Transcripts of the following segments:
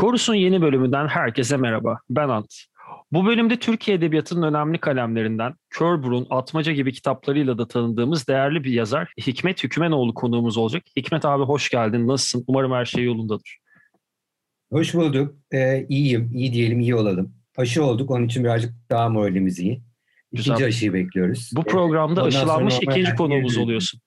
Korus'un yeni bölümünden herkese merhaba. Ben Ant. Bu bölümde Türkiye Edebiyatı'nın önemli kalemlerinden Kör Burun, Atmaca gibi kitaplarıyla da tanıdığımız değerli bir yazar Hikmet Hükümenoğlu konuğumuz olacak. Hikmet abi hoş geldin. Nasılsın? Umarım her şey yolundadır. Hoş bulduk. Ee, iyiyim. İyi diyelim, iyi olalım. Aşı olduk. Onun için birazcık daha moralimiz iyi. İkinci Güzel. aşıyı bekliyoruz. Bu programda Ondan aşılanmış ikinci konuğumuz oluyorsun.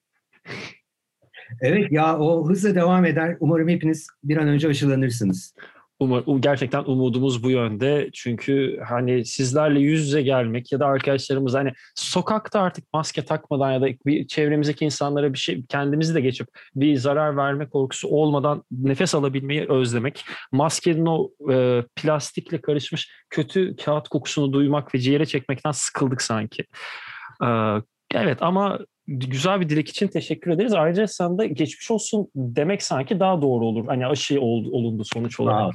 Evet ya o hızla devam eder. Umarım hepiniz bir an önce aşılanırsınız. Umar, gerçekten umudumuz bu yönde. Çünkü hani sizlerle yüz yüze gelmek ya da arkadaşlarımız hani sokakta artık maske takmadan ya da bir çevremizdeki insanlara bir şey kendimizi de geçip bir zarar verme korkusu olmadan nefes alabilmeyi özlemek. Maskenin o e, plastikle karışmış kötü kağıt kokusunu duymak ve ciğere çekmekten sıkıldık sanki. E, evet ama güzel bir dilek için teşekkür ederiz. Ayrıca sana da geçmiş olsun demek sanki daha doğru olur. Hani aşı ol, olundu sonuç olarak.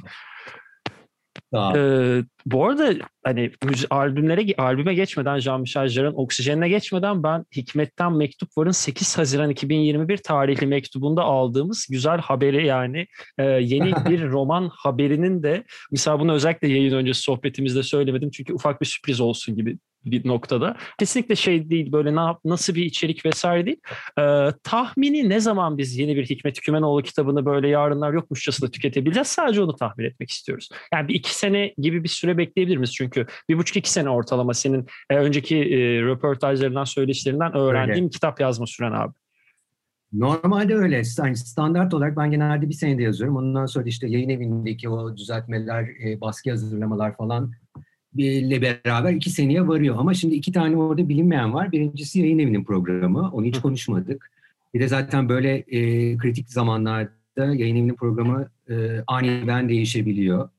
Ee, bu arada hani albümlere albüme geçmeden Jean-Michel Jarre'ın Oksijenine geçmeden ben Hikmet'ten Mektup Var'ın 8 Haziran 2021 tarihli mektubunda aldığımız güzel haberi yani e, yeni bir roman haberinin de mesela bunu özellikle yayın öncesi sohbetimizde söylemedim çünkü ufak bir sürpriz olsun gibi bir noktada. Kesinlikle şey değil böyle ne nasıl bir içerik vesaire değil. Ee, tahmini ne zaman biz yeni bir Hikmet Hükümenoğlu kitabını böyle yarınlar yokmuşçasına tüketebileceğiz sadece onu tahmin etmek istiyoruz. Yani bir iki sene gibi bir süre bekleyebilir miyiz? Çünkü bir buçuk iki sene ortalama senin e, önceki e, röportajlarından söyleşilerinden öğrendiğim öyle. kitap yazma süren abi. Normalde öyle. Yani standart olarak ben genelde bir senede yazıyorum. Ondan sonra işte yayın evindeki o düzeltmeler, e, baskı hazırlamalar falan ile beraber iki seneye varıyor. Ama şimdi iki tane orada bilinmeyen var. Birincisi yayın evinin programı. Onu hiç konuşmadık. Bir de zaten böyle e, kritik zamanlarda yayın evinin programı e, aniden değişebiliyor.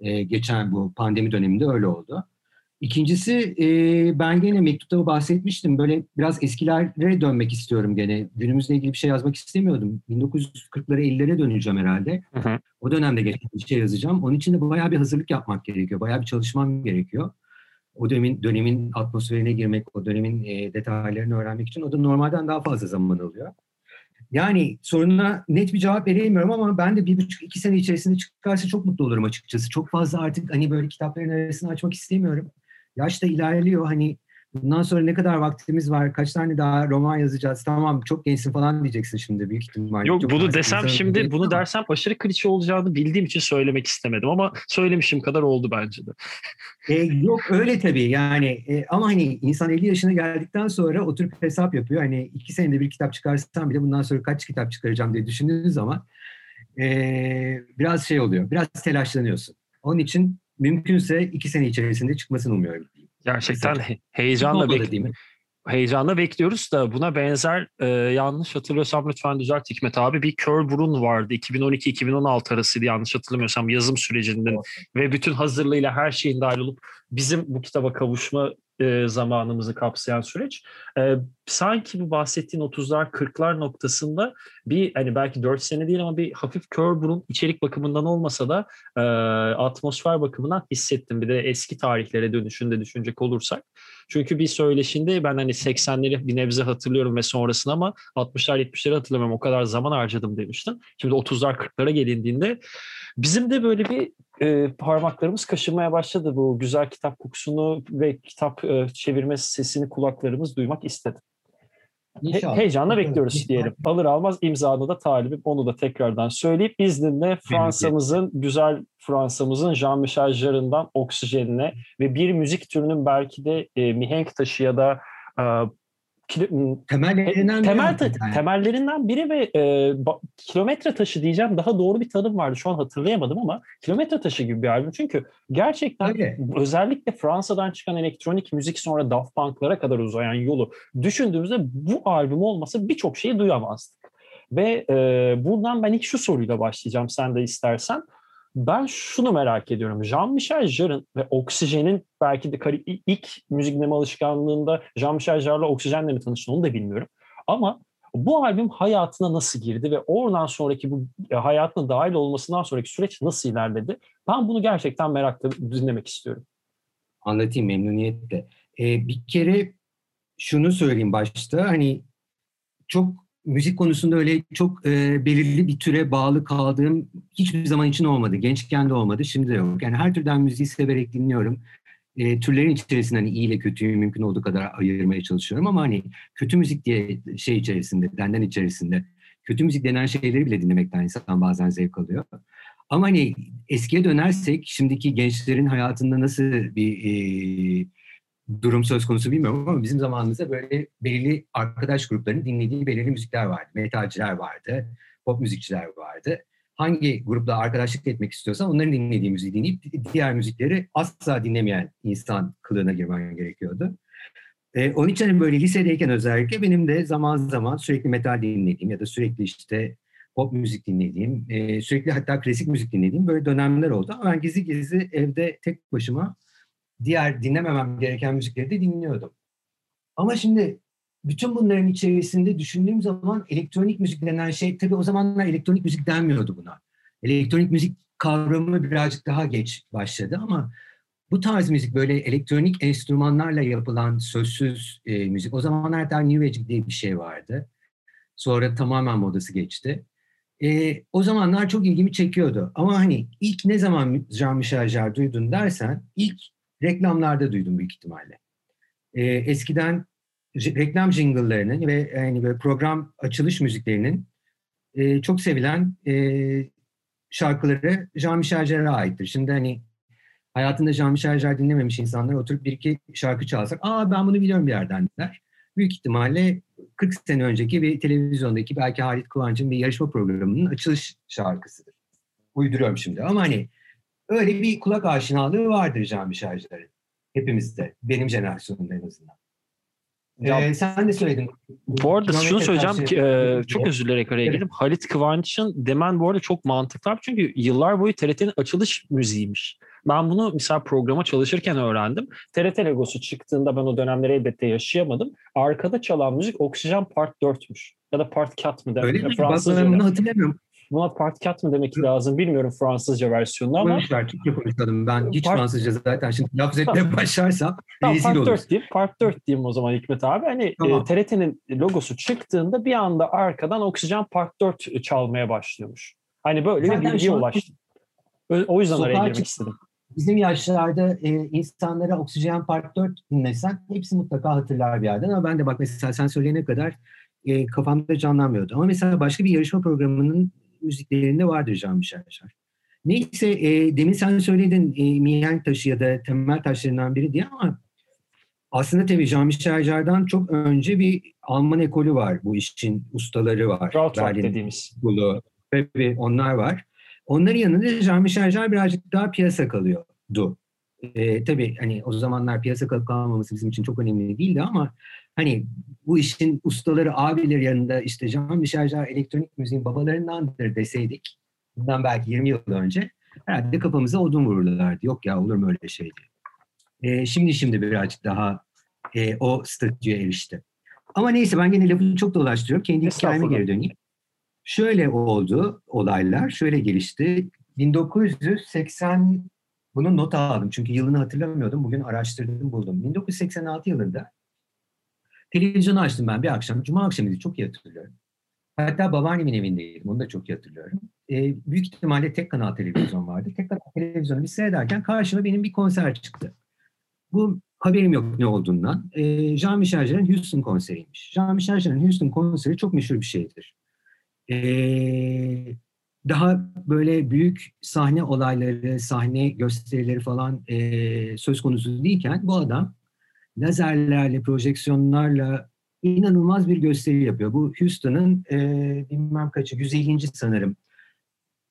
E, geçen bu pandemi döneminde öyle oldu. İkincisi e, ben gene mektupta bahsetmiştim. Böyle biraz eskilere dönmek istiyorum gene. Günümüzle ilgili bir şey yazmak istemiyordum. 1940'lara 50'lere döneceğim herhalde. Hı hı. O dönemde geçen bir şey yazacağım. Onun için de bayağı bir hazırlık yapmak gerekiyor. Bayağı bir çalışmam gerekiyor. O dönemin dönemin atmosferine girmek, o dönemin e, detaylarını öğrenmek için o da normalden daha fazla zaman alıyor. Yani soruna net bir cevap veremiyorum ama ben de bir buçuk iki sene içerisinde çıkarsa çok mutlu olurum açıkçası. Çok fazla artık hani böyle kitapların arasını açmak istemiyorum yaş da ilerliyor hani bundan sonra ne kadar vaktimiz var, kaç tane daha roman yazacağız, tamam çok gençsin falan diyeceksin şimdi büyük ihtimalle. Yok çok bunu desem şimdi, bunu dersem aşırı klişe olacağını bildiğim için söylemek istemedim ama söylemişim kadar oldu bence de. E, yok öyle tabii yani e, ama hani insan 50 yaşına geldikten sonra oturup hesap yapıyor. Hani iki senede bir kitap çıkarsam bile bundan sonra kaç kitap çıkaracağım diye düşündüğünüz zaman e, biraz şey oluyor, biraz telaşlanıyorsun. Onun için mümkünse iki sene içerisinde çıkmasını umuyorum. Gerçekten Mesela. heyecanla bek heyecanla bekliyoruz da buna benzer e, yanlış hatırlıyorsam lütfen düzelt Hikmet abi bir kör burun vardı 2012-2016 arasıydı yanlış hatırlamıyorsam yazım sürecinin evet. ve bütün hazırlığıyla her şeyin dahil olup bizim bu kitaba kavuşma e, zamanımızı kapsayan süreç. E, sanki bu bahsettiğin 30'lar 40'lar noktasında bir hani belki 4 sene değil ama bir hafif kör burun içerik bakımından olmasa da e, atmosfer bakımından hissettim. Bir de eski tarihlere dönüşünde düşünecek olursak. Çünkü bir söyleşinde ben hani 80'leri bir nebze hatırlıyorum ve sonrasını ama 60'lar 70'leri hatırlamıyorum. O kadar zaman harcadım demiştin. Şimdi 30'lar 40'lara gelindiğinde bizim de böyle bir e, parmaklarımız kaşınmaya başladı bu güzel kitap kokusunu ve kitap e, çevirme sesini kulaklarımız duymak istedi. İnşallah. He, heyecanla bekliyoruz diyelim. Alır almaz imzanı da talibim. Onu da tekrardan söyleyip izninle Fransa'mızın, güzel Fransa'mızın Jean-Michel Jarre'ından Oksijenine ve bir müzik türünün belki de e, mihenk taşı ya da e, temellerinden, temel, biri yani. temellerinden biri ve e, ba, kilometre taşı diyeceğim daha doğru bir tanım vardı şu an hatırlayamadım ama kilometre taşı gibi bir albüm çünkü gerçekten Öyle. özellikle Fransa'dan çıkan elektronik müzik sonra Daft Punk'lara kadar uzayan yolu düşündüğümüzde bu albüm olmasa birçok şeyi duyamazdık. Ve e, buradan ben ilk şu soruyla başlayacağım sen de istersen ben şunu merak ediyorum. Jean-Michel Jarre'ın ve Oksijen'in belki de ilk müzik dinleme alışkanlığında Jean-Michel Jarre'la Oksijen'le mi tanıştın onu da bilmiyorum. Ama bu albüm hayatına nasıl girdi ve oradan sonraki bu e, hayatına dahil olmasından sonraki süreç nasıl ilerledi? Ben bunu gerçekten merakla dinlemek istiyorum. Anlatayım memnuniyetle. Ee, bir kere şunu söyleyeyim başta hani çok müzik konusunda öyle çok e, belirli bir türe bağlı kaldığım hiçbir zaman için olmadı. Gençken de olmadı, şimdi de yok. Yani her türden müziği severek dinliyorum. E, türlerin içerisinde hani iyi ile kötüyü mümkün olduğu kadar ayırmaya çalışıyorum ama hani kötü müzik diye şey içerisinde, denden içerisinde kötü müzik denen şeyleri bile dinlemekten insan bazen zevk alıyor. Ama hani eskiye dönersek şimdiki gençlerin hayatında nasıl bir e, durum söz konusu bilmiyorum ama bizim zamanımızda böyle belirli arkadaş gruplarının dinlediği belirli müzikler vardı. Metalciler vardı, pop müzikçiler vardı. Hangi grupla arkadaşlık etmek istiyorsan onların dinlediği müziği dinleyip diğer müzikleri asla dinlemeyen insan kılığına girmen gerekiyordu. Ee, onun için hani böyle lisedeyken özellikle benim de zaman zaman sürekli metal dinlediğim ya da sürekli işte pop müzik dinlediğim, e, sürekli hatta klasik müzik dinlediğim böyle dönemler oldu. Ama ben gizli gizli evde tek başıma diğer dinlememem gereken müzikleri de dinliyordum. Ama şimdi bütün bunların içerisinde düşündüğüm zaman elektronik müzik denen şey, tabii o zamanlar elektronik müzik denmiyordu buna. Elektronik müzik kavramı birazcık daha geç başladı ama bu tarz müzik böyle elektronik enstrümanlarla yapılan sözsüz e, müzik. O zamanlar hatta New Age diye bir şey vardı. Sonra tamamen modası geçti. E, o zamanlar çok ilgimi çekiyordu. Ama hani ilk ne zaman Jean-Michel Jarre duydun dersen ilk reklamlarda duydum büyük ihtimalle. E, eskiden reklam jingle'larının ve yani böyle program açılış müziklerinin e, çok sevilen e, şarkıları Jean-Michel Jarre'a aittir. Şimdi hani hayatında Jean-Michel Jarre dinlememiş insanlar oturup bir iki şarkı çalsak, aa ben bunu biliyorum bir yerden der. Büyük ihtimalle 40 sene önceki bir televizyondaki belki Halit Kıvanç'ın bir yarışma programının açılış şarkısıdır. Uyduruyorum şimdi ama hani öyle bir kulak aşinalığı vardır Jean-Michel Jarre'ın. Hepimizde. Benim jenerasyonumda en azından. Ya, ee, sen de söyledin. Bu arada şunu söyleyeceğim ki e, çok özür dilerim araya girdim. Halit Kıvanç'ın demen bu arada çok mantıklı çünkü yıllar boyu TRT'nin açılış müziğiymiş. Ben bunu mesela programa çalışırken öğrendim. TRT logosu çıktığında ben o dönemleri elbette yaşayamadım. Arkada çalan müzik Oksijen Part 4'müş. Ya da Part 4 mı? Öyle mi? Fransızca. Ben bunu hatırlamıyorum. Buna part cat mı demek lazım bilmiyorum Fransızca versiyonunu ama. Boşver Türkçe konuşalım. Ben hiç part... Fransızca zaten şimdi laf etmeye başlarsam tamam, rezil part 4 diyeyim, part 4 diyeyim o zaman Hikmet abi. Hani e, tamam. e, TRT'nin logosu çıktığında bir anda arkadan Oksijen Part 4 çalmaya başlıyormuş. Hani böyle zaten bir bilgiye ulaştım. O yüzden araya girmek çık- istedim. Bizim yaşlarda e, insanlara Oksijen Part 4 dinlesen hepsi mutlaka hatırlar bir yerden ama ben de bak mesela sen söyleyene kadar e, kafamda canlanmıyordu. Ama mesela başka bir yarışma programının müziklerinde vardır Jean-Michel Jarre. Neyse e, demin sen söyledin e, mihenk taşı ya da temel taşlarından biri diye ama aslında tabii Jean-Michel Jarre'dan çok önce bir Alman ekolü var. Bu işin ustaları var. Krautrock dediğimiz. Bulu. Tabii onlar var. Onların yanında Jean-Michel Jarre birazcık daha piyasa kalıyordu. E, tabii hani o zamanlar piyasa kalıp kalmaması bizim için çok önemli değildi ama hani bu işin ustaları, abileri yanında işte Jean-Michel Jarre elektronik müziğin babalarındandır deseydik bundan belki 20 yıl önce herhalde kafamıza odun vururlardı. Yok ya olur mu öyle şey diye. E, şimdi şimdi birazcık daha e, o statüye erişti. Ama neyse ben gene lafı çok dolaştırıyorum. Kendi hikayeme geri döneyim. Şöyle oldu olaylar, şöyle gelişti. 1980 bunun not aldım çünkü yılını hatırlamıyordum. Bugün araştırdım buldum. 1986 yılında televizyonu açtım ben bir akşam. Cuma akşamıydı çok iyi hatırlıyorum. Hatta babaannemin evindeydim. Onu da çok iyi hatırlıyorum. E, büyük ihtimalle tek kanal televizyon vardı. Tek kanal televizyonu bir seyrederken karşıma benim bir konser çıktı. Bu haberim yok ne olduğundan. E, Jean-Michel Jarre'ın Houston konseriymiş. Jean-Michel Jarre'ın Houston konseri çok meşhur bir şeydir. E, daha böyle büyük sahne olayları, sahne gösterileri falan e, söz konusu değilken bu adam lazerlerle, projeksiyonlarla inanılmaz bir gösteri yapıyor. Bu Houston'ın e, bilmem kaçı, 150. sanırım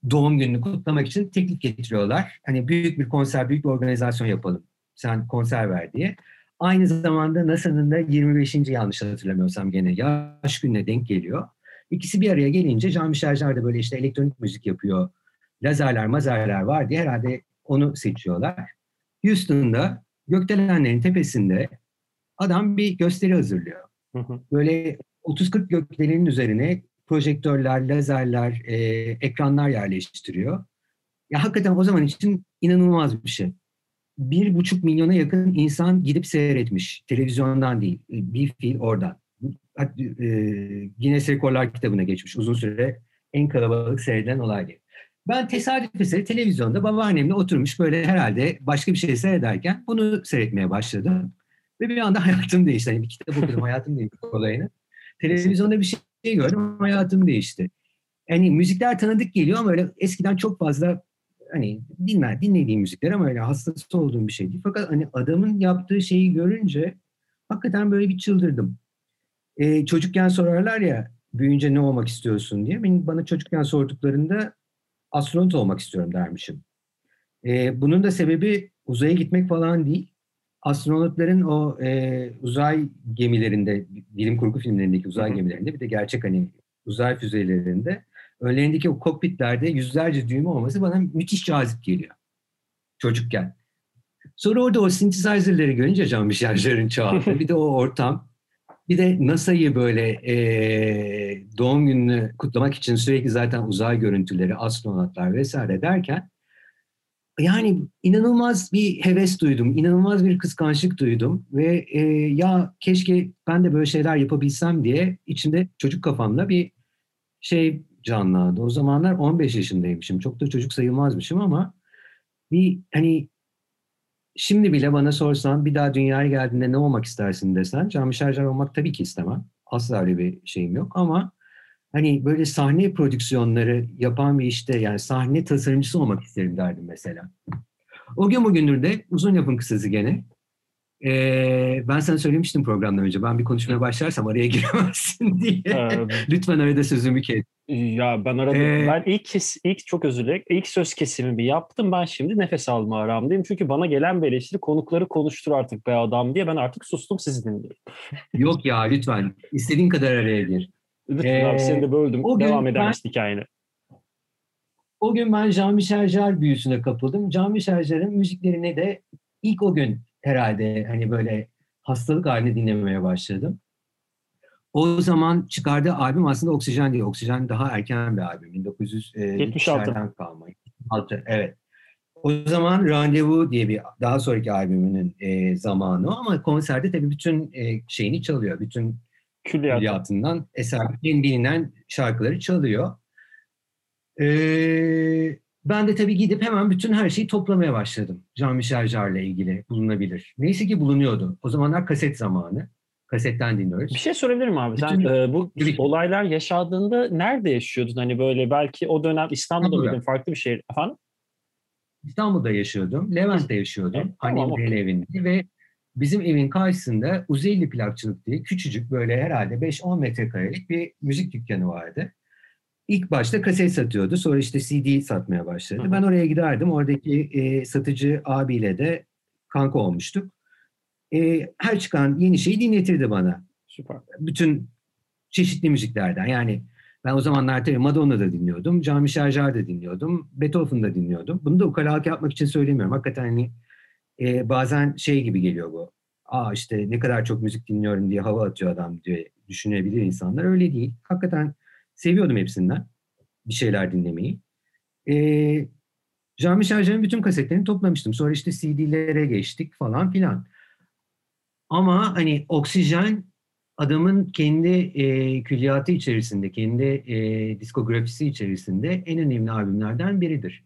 doğum gününü kutlamak için teklif getiriyorlar. Hani büyük bir konser, büyük bir organizasyon yapalım. Sen konser ver diye. Aynı zamanda NASA'nın da 25. yanlış hatırlamıyorsam gene yaş gününe denk geliyor. İkisi bir araya gelince Jean-Michel Jarre böyle işte elektronik müzik yapıyor. Lazerler, mazerler var diye herhalde onu seçiyorlar. Houston'da gökdelenlerin tepesinde adam bir gösteri hazırlıyor. Böyle 30-40 gökdelenin üzerine projektörler, lazerler, e, ekranlar yerleştiriyor. Ya hakikaten o zaman için inanılmaz bir şey. Bir buçuk milyona yakın insan gidip seyretmiş. Televizyondan değil, bir fil oradan. e, Guinness Rekorlar kitabına geçmiş uzun süre en kalabalık seyredilen olay diye. Ben tesadüf eseri televizyonda babaannemle oturmuş böyle herhalde başka bir şey seyrederken bunu seyretmeye başladım. Ve bir anda hayatım değişti. Yani bir kitap okudum hayatım değişti olayını. Televizyonda bir şey gördüm hayatım değişti. Yani müzikler tanıdık geliyor ama öyle eskiden çok fazla hani dinler, dinlediğim müzikler ama öyle hastası olduğum bir şey değil. Fakat hani adamın yaptığı şeyi görünce hakikaten böyle bir çıldırdım. Ee, çocukken sorarlar ya büyüyünce ne olmak istiyorsun diye. Benim bana çocukken sorduklarında astronot olmak istiyorum dermişim. Ee, bunun da sebebi uzaya gitmek falan değil. Astronotların o e, uzay gemilerinde, bilim kurgu filmlerindeki uzay gemilerinde bir de gerçek hani uzay füzelerinde önlerindeki o kokpitlerde yüzlerce düğme olması bana müthiş cazip geliyor. Çocukken. Sonra orada o synthesizer'ları görünce Jean-Michel Jarre'ın çaldığı bir de o ortam bir de NASA'yı böyle e, doğum gününü kutlamak için sürekli zaten uzay görüntüleri, astronotlar vesaire derken yani inanılmaz bir heves duydum, inanılmaz bir kıskançlık duydum ve e, ya keşke ben de böyle şeyler yapabilsem diye içimde çocuk kafamda bir şey canlandı. O zamanlar 15 yaşındaymışım. Çok da çocuk sayılmazmışım ama bir hani şimdi bile bana sorsan bir daha dünyaya geldiğinde ne olmak istersin desen cami şarjör olmak tabii ki istemem. Asla öyle bir şeyim yok ama hani böyle sahne prodüksiyonları yapan bir işte yani sahne tasarımcısı olmak isterim derdim mesela. O gün bugündür de uzun yapın kısası gene ee, ben sana söylemiştim programdan önce. Ben bir konuşmaya başlarsam araya giremezsin diye. Ee, Lütfen arada sözümü kes. Ya ben arada ee, ben ilk kes, ilk çok özür dilerim. İlk söz kesimimi yaptım. Ben şimdi nefes alma aramdayım. Çünkü bana gelen bir eleştiri konukları konuştur artık be adam diye ben artık sustum sizi dinliyorum. Yok ya lütfen. İstediğin kadar araya gir. Lütfen ee, abi seni de böldüm. O Devam edermiş hikayeni. O gün ben Jean-Michel Jarre büyüsüne kapıldım. Jean-Michel Jarre'ın müziklerini de ilk o gün herhalde hani böyle hastalık halinde dinlemeye başladım. O zaman çıkardığı albüm aslında Oksijen değil. Oksijen daha erken bir albüm. 1976'dan e, kalma. 6, evet. O zaman Randevu diye bir daha sonraki albümünün e, zamanı ama konserde tabii bütün e, şeyini çalıyor. Bütün Külliyat. külliyatından eser, en bilinen şarkıları çalıyor. Ee, ben de tabii gidip hemen bütün her şeyi toplamaya başladım. Jean-Michel Jarre'la ilgili bulunabilir. Neyse ki bulunuyordu. O zamanlar kaset zamanı. Kasetten dinliyoruz. Bir şey sorabilirim abi. Bütün, Sen e, bu tabii. olaylar yaşadığında nerede yaşıyordun? Hani böyle belki o dönem İstanbul'da mıydın? Farklı bir şehir. Efendim? İstanbul'da yaşıyordum. Levent'te yaşıyordum. Evet, tamam, Annemin okay. evinde ve bizim evin karşısında Uzeyli Plakçılık diye küçücük böyle herhalde 5-10 metrekarelik bir müzik dükkanı vardı. İlk başta kaset satıyordu. Sonra işte CD satmaya başladı. Hı hı. Ben oraya giderdim. Oradaki e, satıcı abiyle de kanka olmuştuk. E, her çıkan yeni şeyi dinletirdi bana. Süper. Bütün çeşitli müziklerden. Yani ben o zamanlar tabii Madonna da dinliyordum. Jean-Michel Jarre da dinliyordum. Beethoven da dinliyordum. Bunu da ukalalık yapmak için söylemiyorum. Hakikaten hani e, bazen şey gibi geliyor bu. Aa işte ne kadar çok müzik dinliyorum diye hava atıyor adam diye düşünebilir insanlar. Öyle değil. Hakikaten Seviyordum hepsinden bir şeyler dinlemeyi. Ee, Jean-Michel Jarre'ın bütün kasetlerini toplamıştım. Sonra işte CD'lere geçtik falan filan. Ama hani oksijen adamın kendi e, külliyatı içerisinde, kendi e, diskografisi içerisinde en önemli albümlerden biridir.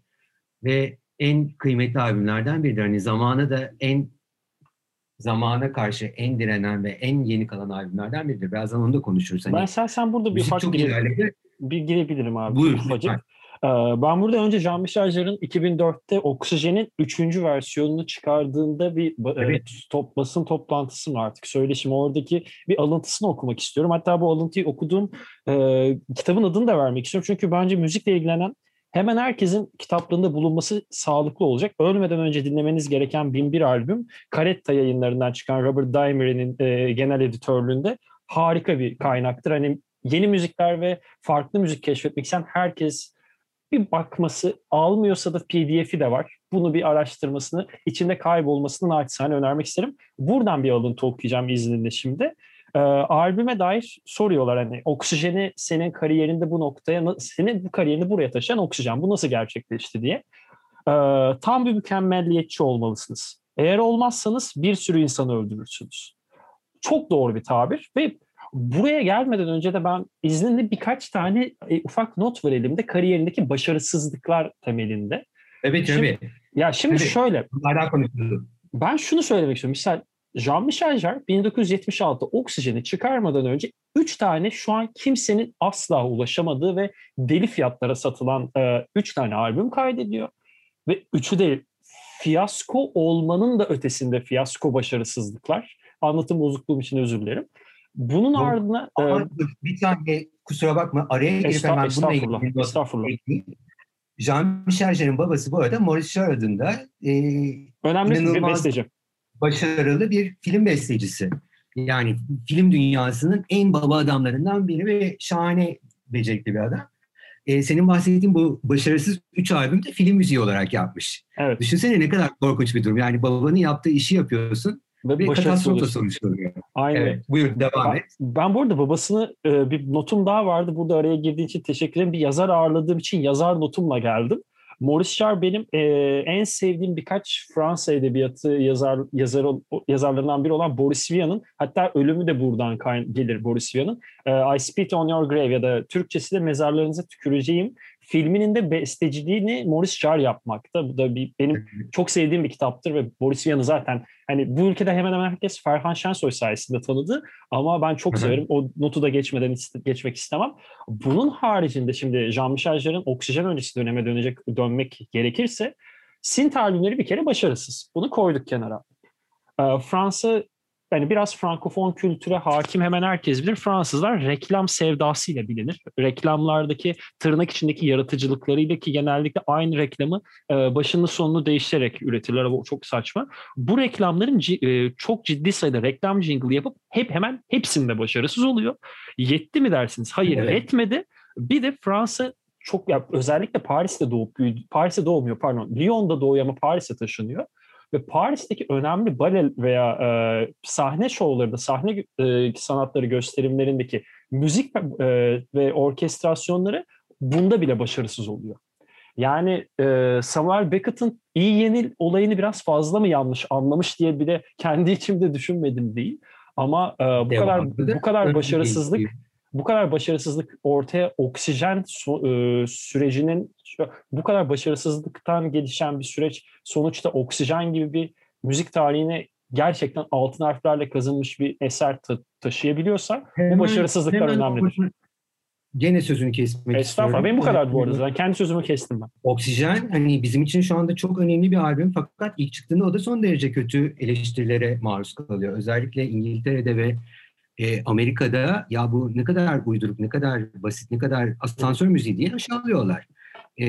Ve en kıymetli albümlerden biridir. Hani zamanı da en zamana karşı en direnen ve en yeni kalan albümlerden biridir. Birazdan onu da konuşuruz. Hani, ben sen sen burada bir fark gire, bir girebilirim abi. Buyur. Ufacık. Ee, ben burada önce Jean-Michel Jarre'ın 2004'te Oksijen'in 3. versiyonunu çıkardığında bir evet. top, basın toplantısı mı artık söyleşim oradaki bir alıntısını okumak istiyorum. Hatta bu alıntıyı okuduğum e, kitabın adını da vermek istiyorum. Çünkü bence müzikle ilgilenen hemen herkesin kitaplığında bulunması sağlıklı olacak. Ölmeden önce dinlemeniz gereken bin bir albüm Caretta yayınlarından çıkan Robert Dimery'nin e, genel editörlüğünde harika bir kaynaktır. Hani yeni müzikler ve farklı müzik keşfetmek isteyen herkes bir bakması almıyorsa da pdf'i de var. Bunu bir araştırmasını, içinde kaybolmasını naçizane önermek isterim. Buradan bir alıntı okuyacağım izninle şimdi. E, albüme dair soruyorlar hani oksijeni senin kariyerinde bu noktaya, senin bu kariyerini buraya taşıyan oksijen bu nasıl gerçekleşti diye. E, tam bir mükemmelliyetçi olmalısınız. Eğer olmazsanız bir sürü insanı öldürürsünüz. Çok doğru bir tabir ve Buraya gelmeden önce de ben izninle birkaç tane e, ufak not var elimde kariyerindeki başarısızlıklar temelinde. Evet şimdi, tabii. Ya şimdi tabii. şöyle. Bunlardan konuşuyoruz. Ben şunu söylemek istiyorum. Misal Jean-Michel Jarre 1976 oksijeni çıkarmadan önce 3 tane şu an kimsenin asla ulaşamadığı ve deli fiyatlara satılan 3 e, tane albüm kaydediyor. Ve üçü de fiyasko olmanın da ötesinde fiyasko başarısızlıklar. Anlatım bozukluğum için özür dilerim. Bunun Bu, ardına... Ama e, bir tane kusura bakma araya girip hemen bununla ilgili estağfurullah. Jean-Michel Jarre'ın babası bu arada Maurice Jarre adında e, Önemli bir besteci. başarılı bir film bestecisi. Yani film dünyasının en baba adamlarından biri ve şahane becerikli bir adam. Ee, senin bahsettiğin bu başarısız üç albüm de film müziği olarak yapmış. Evet. Düşünsene ne kadar korkunç bir durum. Yani babanın yaptığı işi yapıyorsun ve, ve katastrofla sonuçlanıyor. Aynen. Evet, buyur devam ben, et. Ben burada babasını e, bir notum daha vardı. Burada araya girdiğin için teşekkür ederim. Bir yazar ağırladığım için yazar notumla geldim. Maurice Jarre benim e, en sevdiğim birkaç Fransa edebiyatı yazar, yazar yazarlarından biri olan Boris Vian'ın hatta ölümü de buradan gelir Boris Vian'ın. E, I Spit on Your Grave ya da Türkçesi de mezarlarınıza tüküreceğim filminin de besteciliğini Maurice Jarre yapmakta. Bu da bir, benim çok sevdiğim bir kitaptır ve Boris Vian'ı zaten hani bu ülkede hemen hemen herkes Ferhan Şensoy sayesinde tanıdı ama ben çok severim. O notu da geçmeden geçmek istemem. Bunun haricinde şimdi Jean-Michel Jarre'ın Oksijen öncesi döneme dönecek dönmek gerekirse Sint albümleri bir kere başarısız. Bunu koyduk kenara. Fransa yani biraz frankofon kültüre hakim hemen herkes bilir. Fransızlar reklam sevdasıyla bilinir. Reklamlardaki tırnak içindeki yaratıcılıklarıyla ki genellikle aynı reklamı e, başını sonunu değiştirerek üretirler. Bu çok saçma. Bu reklamların e, çok ciddi sayıda reklam jingle yapıp hep hemen hepsinde başarısız oluyor. Yetti mi dersiniz? Hayır evet. etmedi. Bir de Fransa çok ya özellikle Paris'te doğup. Paris'te doğmuyor pardon. Lyon'da doğuyor ama Paris'e taşınıyor. Ve Paris'teki önemli bale veya e, sahne şovlarında, sahne e, sanatları gösterimlerindeki müzik e, ve orkestrasyonları bunda bile başarısız oluyor. Yani e, Samuel Beckett'ın iyi yenil olayını biraz fazla mı yanlış anlamış diye bir de kendi içimde düşünmedim değil. Ama e, bu Devamlı kadar bu kadar başarısızlık bu kadar başarısızlık ortaya oksijen e, sürecinin bu kadar başarısızlıktan gelişen bir süreç sonuçta oksijen gibi bir müzik tarihine gerçekten altın harflerle kazınmış bir eser ta- taşıyabiliyorsa hemen, bu başarısızlıklar önemlidir. Gene sözünü kesmek Estağfurullah. Benim bu kadar bu arada. Ben kendi sözümü kestim ben. Oksijen hani bizim için şu anda çok önemli bir albüm fakat ilk çıktığında o da son derece kötü eleştirilere maruz kalıyor. Özellikle İngiltere'de ve e, Amerika'da ya bu ne kadar uyduruk, ne kadar basit, ne kadar asansör müziği diye aşağılıyorlar. E,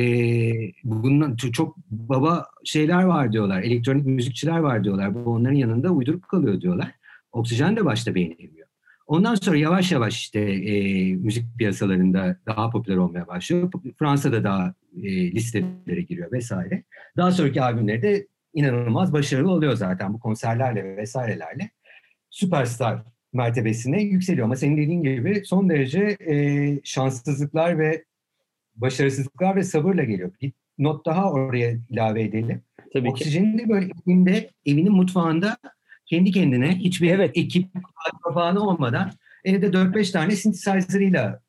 bundan çok baba şeyler var diyorlar, elektronik müzikçiler var diyorlar. Bu onların yanında uyduruk kalıyor diyorlar. Oksijen de başta beğenilmiyor. Ondan sonra yavaş yavaş işte e, müzik piyasalarında daha popüler olmaya başlıyor. Fransa'da daha e, listelere giriyor vesaire. Daha sonraki albümleri de inanılmaz başarılı oluyor zaten bu konserlerle vesairelerle. Süperstar mertebesine yükseliyor. Ama senin dediğin gibi son derece e, şanssızlıklar ve başarısızlıklar ve sabırla geliyor. Bir not daha oraya ilave edelim. Tabii Oksijenin de böyle evinde, evinin mutfağında kendi kendine hiçbir evet. ekip falan olmadan evde 4-5 tane synthesizer'ıyla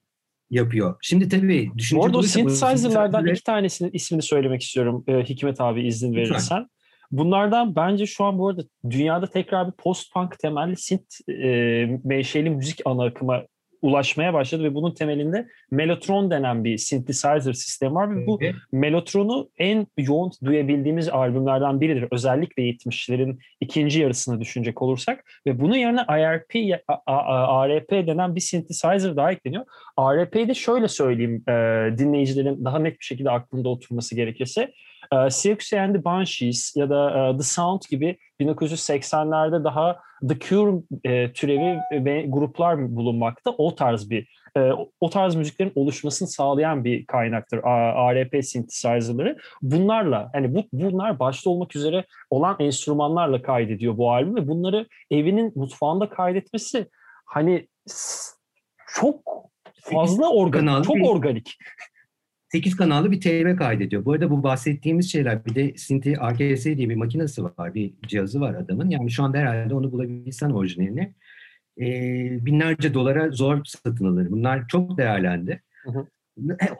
yapıyor. Şimdi tabii düşünce Bu arada o synthesizer'lardan iki tanesinin ismini söylemek istiyorum e, Hikmet abi izin verirsen. Lütfen. Bunlardan bence şu an bu arada dünyada tekrar bir post-punk temelli synth e, menşeli müzik ana akıma ulaşmaya başladı ve bunun temelinde Mellotron denen bir synthesizer sistemi var ve bu Mellotron'u en yoğun duyabildiğimiz albümlerden biridir. Özellikle 70'lerin ikinci yarısını düşünecek olursak ve bunun yerine IRP, ARP denen bir synthesizer daha ekleniyor. ARP'yi de şöyle söyleyeyim dinleyicilerin daha net bir şekilde aklında oturması gerekirse. E, Circus and the Banshees ya da e, The Sound gibi 1980'lerde daha The Cure e, türevi ve gruplar bulunmakta. O tarz bir e, o tarz müziklerin oluşmasını sağlayan bir kaynaktır ARP synthesizer'ları. Bunlarla yani bu bunlar başta olmak üzere olan enstrümanlarla kaydediyor bu albüm ve bunları evinin mutfağında kaydetmesi hani çok fazla organ, çok organik. 8 kanallı bir TV kaydediyor. Bu arada bu bahsettiğimiz şeyler bir de Synthi RKS diye bir makinesi var, bir cihazı var adamın. Yani şu anda herhalde onu bulabilsen orijinalini e, binlerce dolara zor satın alır. Bunlar çok değerlendi. Hı hı.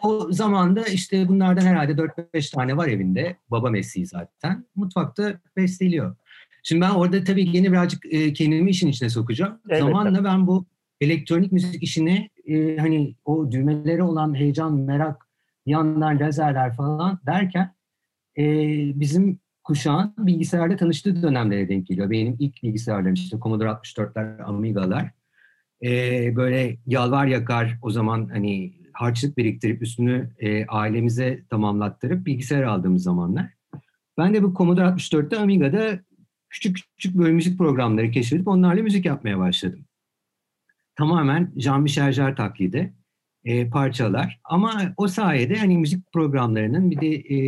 O zamanda işte bunlardan herhalde 4-5 tane var evinde. Baba mesleği zaten. Mutfakta besteliyor. Şimdi ben orada tabii yeni birazcık e, kendimi işin içine sokacağım. Evet, Zamanla ben bu elektronik müzik işini e, hani o düğmeleri olan heyecan, merak, yandan lazerler falan derken e, bizim kuşağın bilgisayarla tanıştığı dönemlere denk geliyor. Benim ilk bilgisayarlarım işte Commodore 64'ler, Amiga'lar. E, böyle yalvar yakar o zaman hani harçlık biriktirip üstünü e, ailemize tamamlattırıp bilgisayar aldığımız zamanlar. Ben de bu Commodore 64'te Amiga'da küçük küçük böyle müzik programları keşfedip onlarla müzik yapmaya başladım. Tamamen Jean-Michel Jarre taklidi e, parçalar. Ama o sayede hani müzik programlarının bir de e,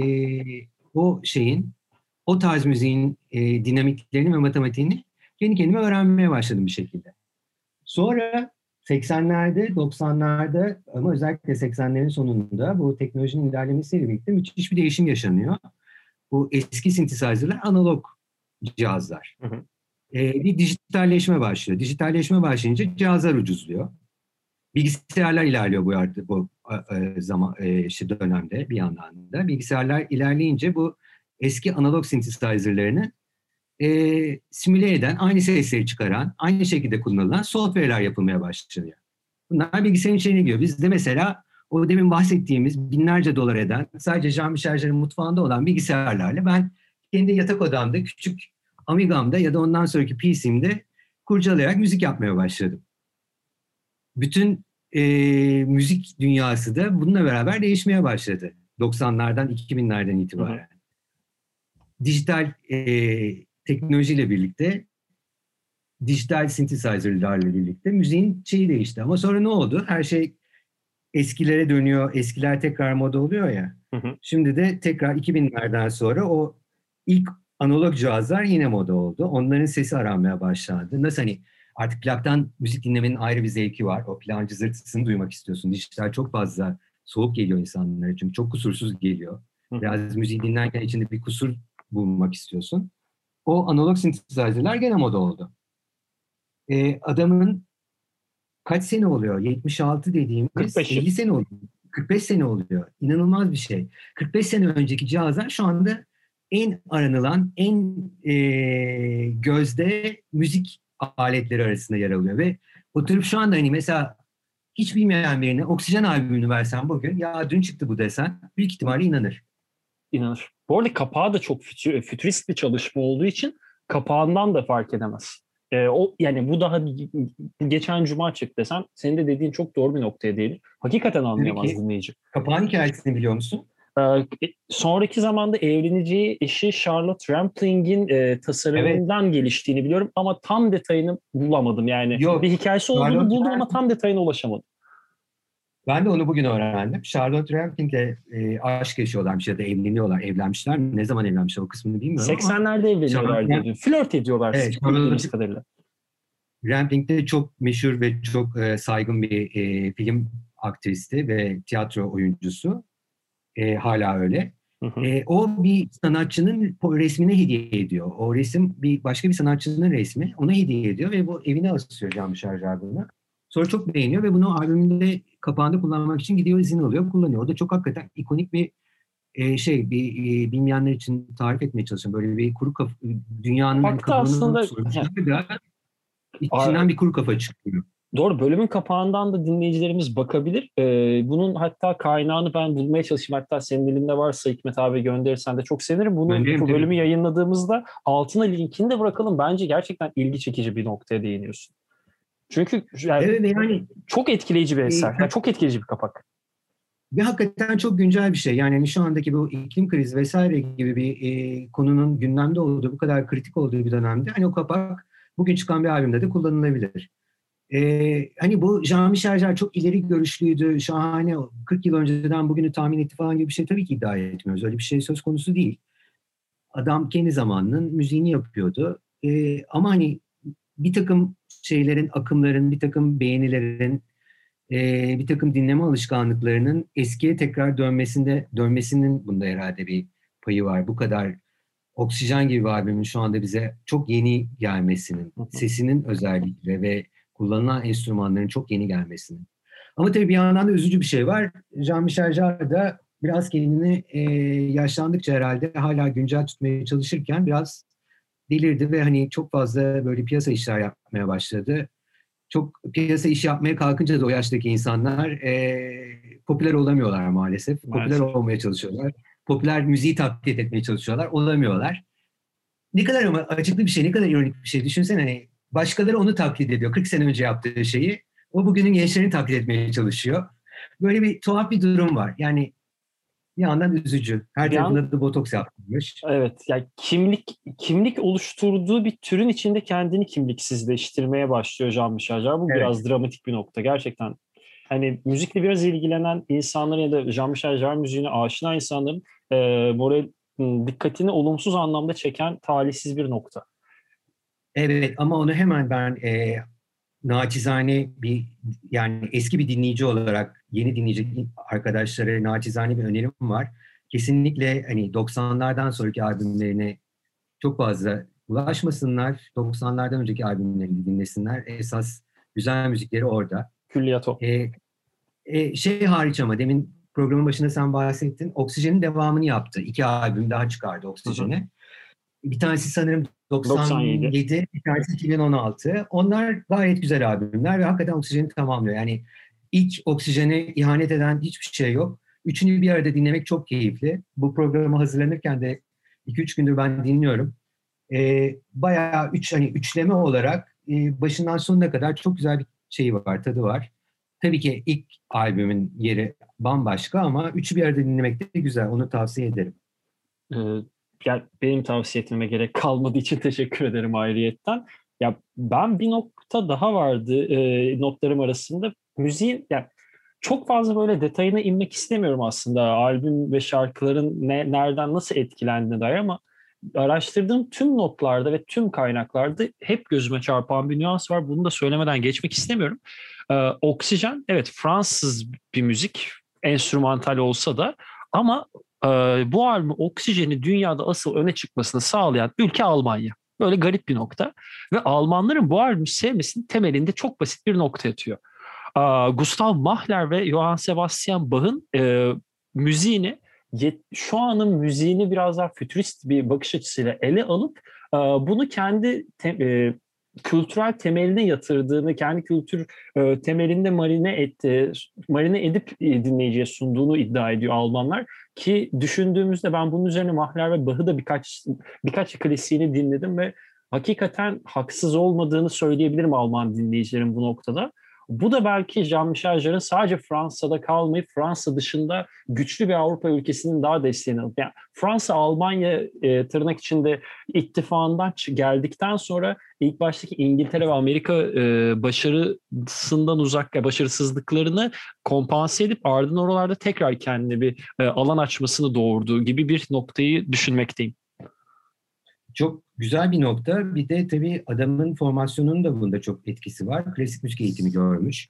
o şeyin, o tarz müziğin e, dinamiklerini ve matematiğini kendi kendime öğrenmeye başladım bir şekilde. Sonra 80'lerde, 90'larda ama özellikle 80'lerin sonunda bu teknolojinin ilerlemesiyle birlikte müthiş bir değişim yaşanıyor. Bu eski synthesizer'lar analog cihazlar. Hı hı. Ee, bir dijitalleşme başlıyor. Dijitalleşme başlayınca cihazlar ucuzluyor. Bilgisayarlar ilerliyor bu artık bu e, zaman e, işte dönemde bir yandan da. Bilgisayarlar ilerleyince bu eski analog synthesizer'larını e, simüle eden, aynı sesleri çıkaran, aynı şekilde kullanılan software'ler yapılmaya başlıyor. Bunlar bilgisayarın içine giriyor. Bizde mesela o demin bahsettiğimiz binlerce dolar eden, sadece Jean-Michel mutfağında olan bilgisayarlarla ben kendi yatak odamda, küçük Amiga'mda ya da ondan sonraki PC'mde kurcalayarak müzik yapmaya başladım. Bütün e, müzik dünyası da bununla beraber değişmeye başladı. 90'lardan 2000'lerden itibaren. Hı hı. Dijital e, teknolojiyle birlikte dijital synthesizer'larla birlikte müziğin şeyi değişti. Ama sonra ne oldu? Her şey eskilere dönüyor. Eskiler tekrar moda oluyor ya. Hı hı. Şimdi de tekrar 2000'lerden sonra o ilk analog cihazlar yine moda oldu. Onların sesi aranmaya başlandı. Nasıl hani artık plaktan müzik dinlemenin ayrı bir zevki var. O plağın cızırtısını duymak istiyorsun. Dijital çok fazla soğuk geliyor insanlara çünkü çok kusursuz geliyor. Biraz müziği dinlerken içinde bir kusur bulmak istiyorsun o analog synthesizer'lar gene moda oldu. Ee, adamın kaç sene oluyor? 76 dediğimiz 45. 50 sene oluyor. 45 sene oluyor. İnanılmaz bir şey. 45 sene önceki cihazlar şu anda en aranılan, en e, gözde müzik aletleri arasında yer alıyor ve oturup şu anda hani mesela hiç bilmeyen birine oksijen albümünü versen bugün ya dün çıktı bu desen büyük ihtimalle inanır. İnanır. Bu arada kapağı da çok fütürist bir çalışma olduğu için kapağından da fark edemez. Ee, o yani bu daha geçen cuma çıktı desen senin de dediğin çok doğru bir noktaya değil. Hakikaten anlayamaz Peki, dinleyici. Kapağın hikayesini biliyor musun? Ee, e, sonraki zamanda evleneceği eşi Charlotte Rampling'in e, tasarımından evet. geliştiğini biliyorum ama tam detayını bulamadım. Yani Yok, bir hikayesi olduğunu Charlotte buldum ama tam detayına ulaşamadım. Ben de onu bugün öğrendim. Charlotte Ramping'le e, aşk yaşıyorlarmış ya da evleniyorlar, evlenmişler. Ne zaman evlenmişler o kısmını bilmiyorum 80'lerde evleniyorlar dedi. Flört ediyorlar. Evet, Charlotte kadarıyla. Ramping de çok meşhur ve çok e, saygın bir e, film aktristi ve tiyatro oyuncusu. E, hala öyle. Hı hı. E, o bir sanatçının resmine hediye ediyor. O resim bir başka bir sanatçının resmi. Ona hediye ediyor ve bu evine asıyor Can Şarjar bunu. Sonra çok beğeniyor ve bunu albümünde kapağında kullanmak için gidiyor izin alıyor, kullanıyor. O da çok hakikaten ikonik bir e, şey, bir e, bilmeyenler için tarif etmeye çalışıyorum. Böyle bir kuru kafa, dünyanın Hatta aslında içinden bir kuru kafa çıkıyor. Doğru bölümün kapağından da dinleyicilerimiz bakabilir. Ee, bunun hatta kaynağını ben bulmaya çalışayım. Hatta senin elinde varsa Hikmet abi gönderirsen de çok sevinirim. Bunu bu bölümü yayınladığımızda altına linkini de bırakalım. Bence gerçekten ilgi çekici bir noktaya değiniyorsun. Çünkü yani, evet, yani çok etkileyici bir eser. Yani çok etkileyici bir kapak. Ve hakikaten çok güncel bir şey. Yani hani şu andaki bu iklim krizi vesaire gibi bir e, konunun gündemde olduğu, bu kadar kritik olduğu bir dönemde hani o kapak bugün çıkan bir albümde de kullanılabilir. Ee, hani bu Jean-Michel Jarre çok ileri görüşlüydü, şahane, 40 yıl önceden bugünü tahmin etti falan gibi bir şey tabii ki iddia etmiyoruz. Öyle bir şey söz konusu değil. Adam kendi zamanının müziğini yapıyordu. Ee, ama hani bir takım şeylerin, akımların, bir takım beğenilerin, e, bir takım dinleme alışkanlıklarının eskiye tekrar dönmesinde dönmesinin bunda herhalde bir payı var. Bu kadar Oksijen gibi bir albümün şu anda bize çok yeni gelmesinin, sesinin özellikle ve kullanılan enstrümanların çok yeni gelmesini. Ama tabii bir yandan da üzücü bir şey var. Jean-Michel Jarre da biraz kendini e, yaşlandıkça herhalde hala güncel tutmaya çalışırken biraz delirdi ve hani çok fazla böyle piyasa işler yapmaya başladı. Çok piyasa iş yapmaya kalkınca da o yaştaki insanlar e, popüler olamıyorlar maalesef. maalesef. Popüler olmaya çalışıyorlar. Popüler müziği taklit etmeye çalışıyorlar. Olamıyorlar. Ne kadar ama açıklı bir şey, ne kadar ironik bir şey. Düşünsene hani başkaları onu taklit ediyor. 40 sene önce yaptığı şeyi. O bugünün gençlerini taklit etmeye çalışıyor. Böyle bir tuhaf bir durum var. Yani bir yandan üzücü. Her tarafında da botoks yaptırmış. Evet. Yani kimlik kimlik oluşturduğu bir türün içinde kendini kimliksizleştirmeye başlıyor Jean Michel Jarre. Bu evet. biraz dramatik bir nokta. Gerçekten hani müzikle biraz ilgilenen insanların ya da Jean Michel Jarre müziğine aşina insanların e, moral dikkatini olumsuz anlamda çeken talihsiz bir nokta. Evet ama onu hemen ben e, naçizane bir yani eski bir dinleyici olarak yeni dinleyici arkadaşlara naçizane bir önerim var. Kesinlikle hani 90'lardan sonraki albümlerine çok fazla ulaşmasınlar. 90'lardan önceki albümlerini dinlesinler. Esas güzel müzikleri orada. Külliyat o. Ee, e, şey hariç ama demin programın başında sen bahsettin. Oksijen'in devamını yaptı. İki albüm daha çıkardı Oksijen'e. Bir tanesi sanırım 97, 97, bir tanesi 2016. Onlar gayet güzel albümler ve hakikaten Oksijen'i tamamlıyor. Yani ilk Oksijen'e ihanet eden hiçbir şey yok. Üçünü bir arada dinlemek çok keyifli. Bu programı hazırlanırken de 2-3 gündür ben dinliyorum. Ee, bayağı üç, hani üçleme olarak e, başından sonuna kadar çok güzel bir şeyi var, tadı var. Tabii ki ilk albümün yeri bambaşka ama üçü bir arada dinlemek de güzel. Onu tavsiye ederim. Ee, yani benim tavsiye etmeme gerek kalmadığı için teşekkür ederim ayrıyetten. Ya ben bir nokta daha vardı e, notlarım arasında. Müziğin yani çok fazla böyle detayına inmek istemiyorum aslında albüm ve şarkıların ne, nereden nasıl etkilendiğine dair ama araştırdığım tüm notlarda ve tüm kaynaklarda hep gözüme çarpan bir nüans var. Bunu da söylemeden geçmek istemiyorum. Ee, Oksijen evet Fransız bir müzik enstrümantal olsa da ama bu albüm Oksijen'i dünyada asıl öne çıkmasını sağlayan ülke Almanya. Böyle garip bir nokta. Ve Almanların bu albümü sevmesinin temelinde çok basit bir nokta yatıyor. Ee, Gustav Mahler ve Johann Sebastian Bach'ın e, müziğini şu anın müziğini biraz daha fütürist bir bakış açısıyla ele alıp e, bunu kendi te, e, kültürel temeline yatırdığını, kendi kültür e, temelinde marine etti, marine edip dinleyiciye sunduğunu iddia ediyor Almanlar. Ki düşündüğümüzde ben bunun üzerine Mahler ve Bach'ı da birkaç birkaç klasiğini dinledim ve hakikaten haksız olmadığını söyleyebilirim Alman dinleyicilerin bu noktada. Bu da belki Jean-Michel Jarre'ın sadece Fransa'da kalmayıp Fransa dışında güçlü bir Avrupa ülkesinin daha desteğini alıp yani Fransa Almanya e, tırnak içinde ittifakından geldikten sonra ilk baştaki İngiltere ve Amerika e, başarısından uzak ya başarısızlıklarını kompanse edip ardından oralarda tekrar kendine bir e, alan açmasını doğurduğu gibi bir noktayı düşünmekteyim. Çok güzel bir nokta. Bir de tabii adamın formasyonunun da bunda çok etkisi var. Klasik müzik eğitimi görmüş.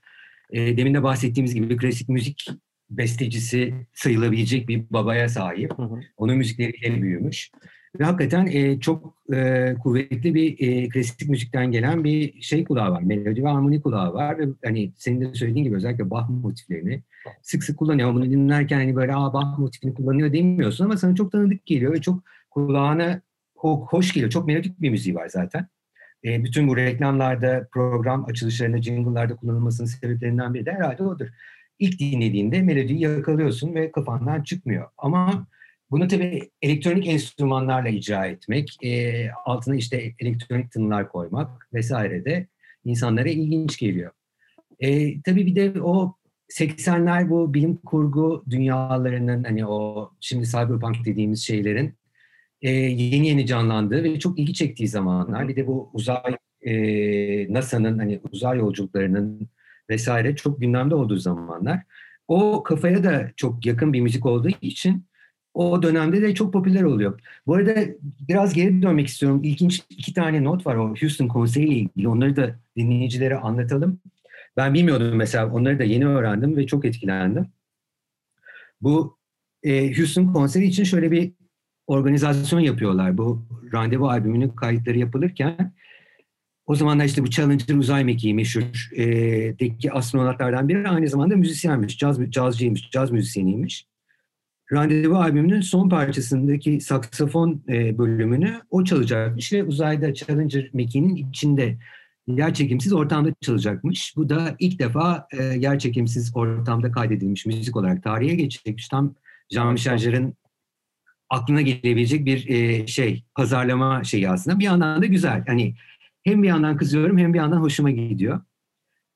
E, demin de bahsettiğimiz gibi klasik müzik bestecisi sayılabilecek bir babaya sahip. Hı hı. Onun müzikleriyle büyümüş. Ve hakikaten e, çok e, kuvvetli bir e, klasik müzikten gelen bir şey kulağı var. Melodi ve harmoni kulağı var. Ve hani senin de söylediğin gibi özellikle Bach motiflerini sık sık kullanıyor. Bunu dinlerken hani böyle Aa, Bach motifini kullanıyor demiyorsun ama sana çok tanıdık geliyor ve çok kulağına hoş geliyor. Çok melodik bir müziği var zaten. E, bütün bu reklamlarda, program açılışlarında, jingle'larda kullanılmasının sebeplerinden biri de herhalde odur. İlk dinlediğinde melodiyi yakalıyorsun ve kafandan çıkmıyor. Ama bunu tabii elektronik enstrümanlarla icra etmek, e, altına işte elektronik tınılar koymak vesaire de insanlara ilginç geliyor. E, tabii bir de o 80'ler bu bilim kurgu dünyalarının hani o şimdi cyberpunk dediğimiz şeylerin e, yeni yeni canlandığı ve çok ilgi çektiği zamanlar. Bir de bu uzay e, NASA'nın hani uzay yolculuklarının vesaire çok gündemde olduğu zamanlar. O kafaya da çok yakın bir müzik olduğu için o dönemde de çok popüler oluyor. Bu arada biraz geri dönmek istiyorum. İlginç iki tane not var o Houston konseriyle ilgili. Onları da dinleyicilere anlatalım. Ben bilmiyordum mesela. Onları da yeni öğrendim ve çok etkilendim. Bu e, Houston konseri için şöyle bir organizasyon yapıyorlar. Bu randevu albümünün kayıtları yapılırken o zamanlar işte bu Challenger uzay mekiği meşhur e, deki astronotlardan biri aynı zamanda müzisyenmiş, caz, cazcıymış, caz müzisyeniymiş. Randevu albümünün son parçasındaki saksafon e, bölümünü o çalacakmış ve uzayda Challenger mekiğinin içinde yer çekimsiz ortamda çalacakmış. Bu da ilk defa e, yer çekimsiz ortamda kaydedilmiş müzik olarak tarihe geçecekmiş. Tam Jean-Michel aklına gelebilecek bir e, şey, pazarlama şeyi aslında. Bir yandan da güzel. Hani hem bir yandan kızıyorum hem bir yandan hoşuma gidiyor.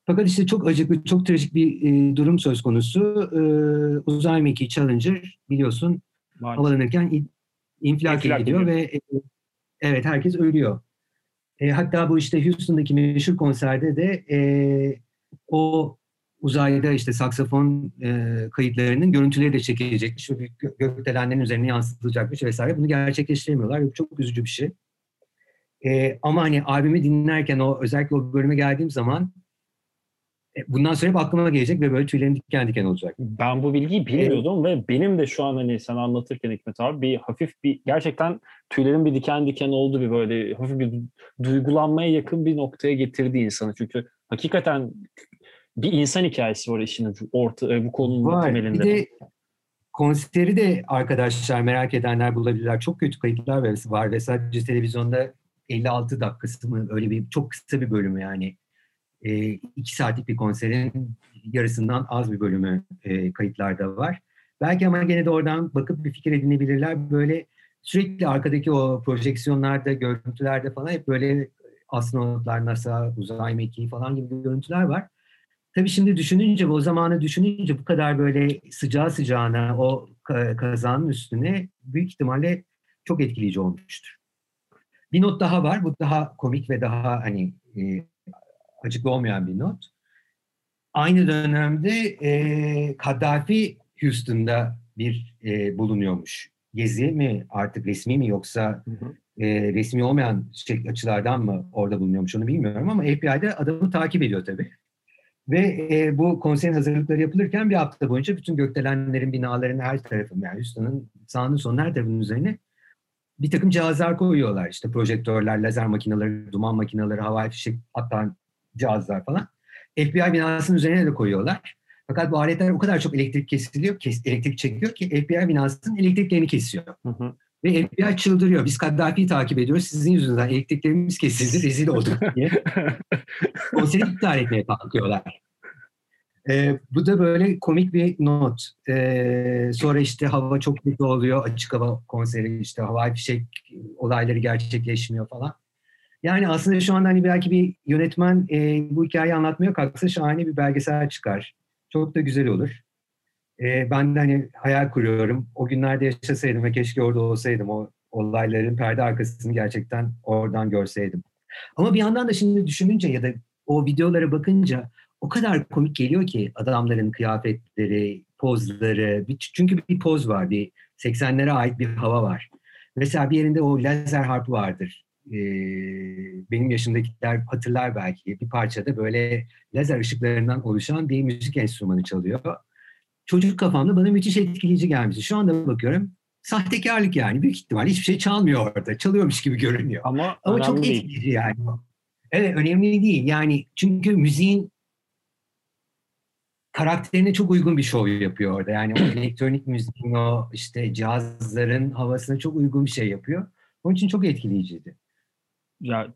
Fakat işte çok acıklı, çok trajik bir e, durum söz konusu. E, uzay mekiği Challenger biliyorsun Maalesef. havalanırken infilak ediyor ve e, evet herkes ölüyor. E, hatta bu işte Houston'daki meşhur konserde de e, o uzayda işte saksafon e, kayıtlarının görüntüleri de çekilecekmiş ve gökdelenlerin üzerine yansıtılacakmış vesaire. Bunu gerçekleştiremiyorlar. Bu çok üzücü bir şey. E, ama hani albümü dinlerken o özellikle o bölüme geldiğim zaman e, bundan sonra hep aklıma gelecek ve böyle tüylerim diken diken olacak. Ben bu bilgiyi bilmiyordum evet. ve benim de şu an hani sen anlatırken Hikmet abi bir hafif bir gerçekten tüylerim bir diken diken oldu bir böyle hafif bir duygulanmaya yakın bir noktaya getirdi insanı. Çünkü hakikaten bir insan hikayesi var işin orta, e, bu konunun var. temelinde. Bir de konseri de arkadaşlar merak edenler bulabilirler. Çok kötü kayıtlar var ve sadece televizyonda 56 dakikası mı öyle bir çok kısa bir bölümü yani e, iki saatlik bir konserin yarısından az bir bölümü e, kayıtlarda var. Belki ama gene de oradan bakıp bir fikir edinebilirler. Böyle sürekli arkadaki o projeksiyonlarda, görüntülerde falan hep böyle astronotlar, NASA, uzay mekiği falan gibi görüntüler var. Tabii şimdi düşününce, o zamanı düşününce bu kadar böyle sıcağı sıcağına o kazanın üstüne büyük ihtimalle çok etkileyici olmuştur. Bir not daha var. Bu daha komik ve daha hani e, açıklı olmayan bir not. Aynı dönemde e, Kaddafi Houston'da bir e, bulunuyormuş. Gezi mi artık resmi mi yoksa hı hı. E, resmi olmayan şey, açılardan mı orada bulunuyormuş onu bilmiyorum ama FBI'de adamı takip ediyor tabii. Ve e, bu konserin hazırlıkları yapılırken bir hafta boyunca bütün gökdelenlerin, binaların her tarafı, yani Houston'ın sağının sonun her tarafının üzerine bir takım cihazlar koyuyorlar. İşte projektörler, lazer makineleri, duman makineleri, havai fişek atan cihazlar falan. FBI binasının üzerine de koyuyorlar. Fakat bu aletler o kadar çok elektrik kesiliyor, kes, elektrik çekiyor ki FBI binasının elektriklerini kesiyor. Hı hı. Ve FBI çıldırıyor. Biz Kaddafi'yi takip ediyoruz. Sizin yüzünden elektriklerimiz kesildi, rezil olduk diye. Konseri iptal etmeye kalkıyorlar. Ee, bu da böyle komik bir not. Ee, sonra işte hava çok kötü oluyor. Açık hava konseri işte havai fişek olayları gerçekleşmiyor falan. Yani aslında şu anda hani belki bir yönetmen e, bu hikayeyi anlatmaya kalksa şahane bir belgesel çıkar. Çok da güzel olur. E, ben de hani hayal kuruyorum. O günlerde yaşasaydım ve keşke orada olsaydım. O olayların perde arkasını gerçekten oradan görseydim. Ama bir yandan da şimdi düşününce ya da o videolara bakınca o kadar komik geliyor ki adamların kıyafetleri, pozları. Çünkü bir poz var, bir 80'lere ait bir hava var. Mesela bir yerinde o lazer harp vardır e, benim yaşımdakiler hatırlar belki bir parçada böyle lazer ışıklarından oluşan bir müzik enstrümanı çalıyor. Çocuk kafamda bana müthiş etkileyici gelmişti. Şu anda bakıyorum sahtekarlık yani büyük ihtimal hiçbir şey çalmıyor orada. Çalıyormuş gibi görünüyor. Ama, Ama çok etkileyici yani. Evet önemli değil yani çünkü müziğin karakterine çok uygun bir şov yapıyor orada. Yani o elektronik müziğin o işte cihazların havasına çok uygun bir şey yapıyor. Onun için çok etkileyiciydi. Ya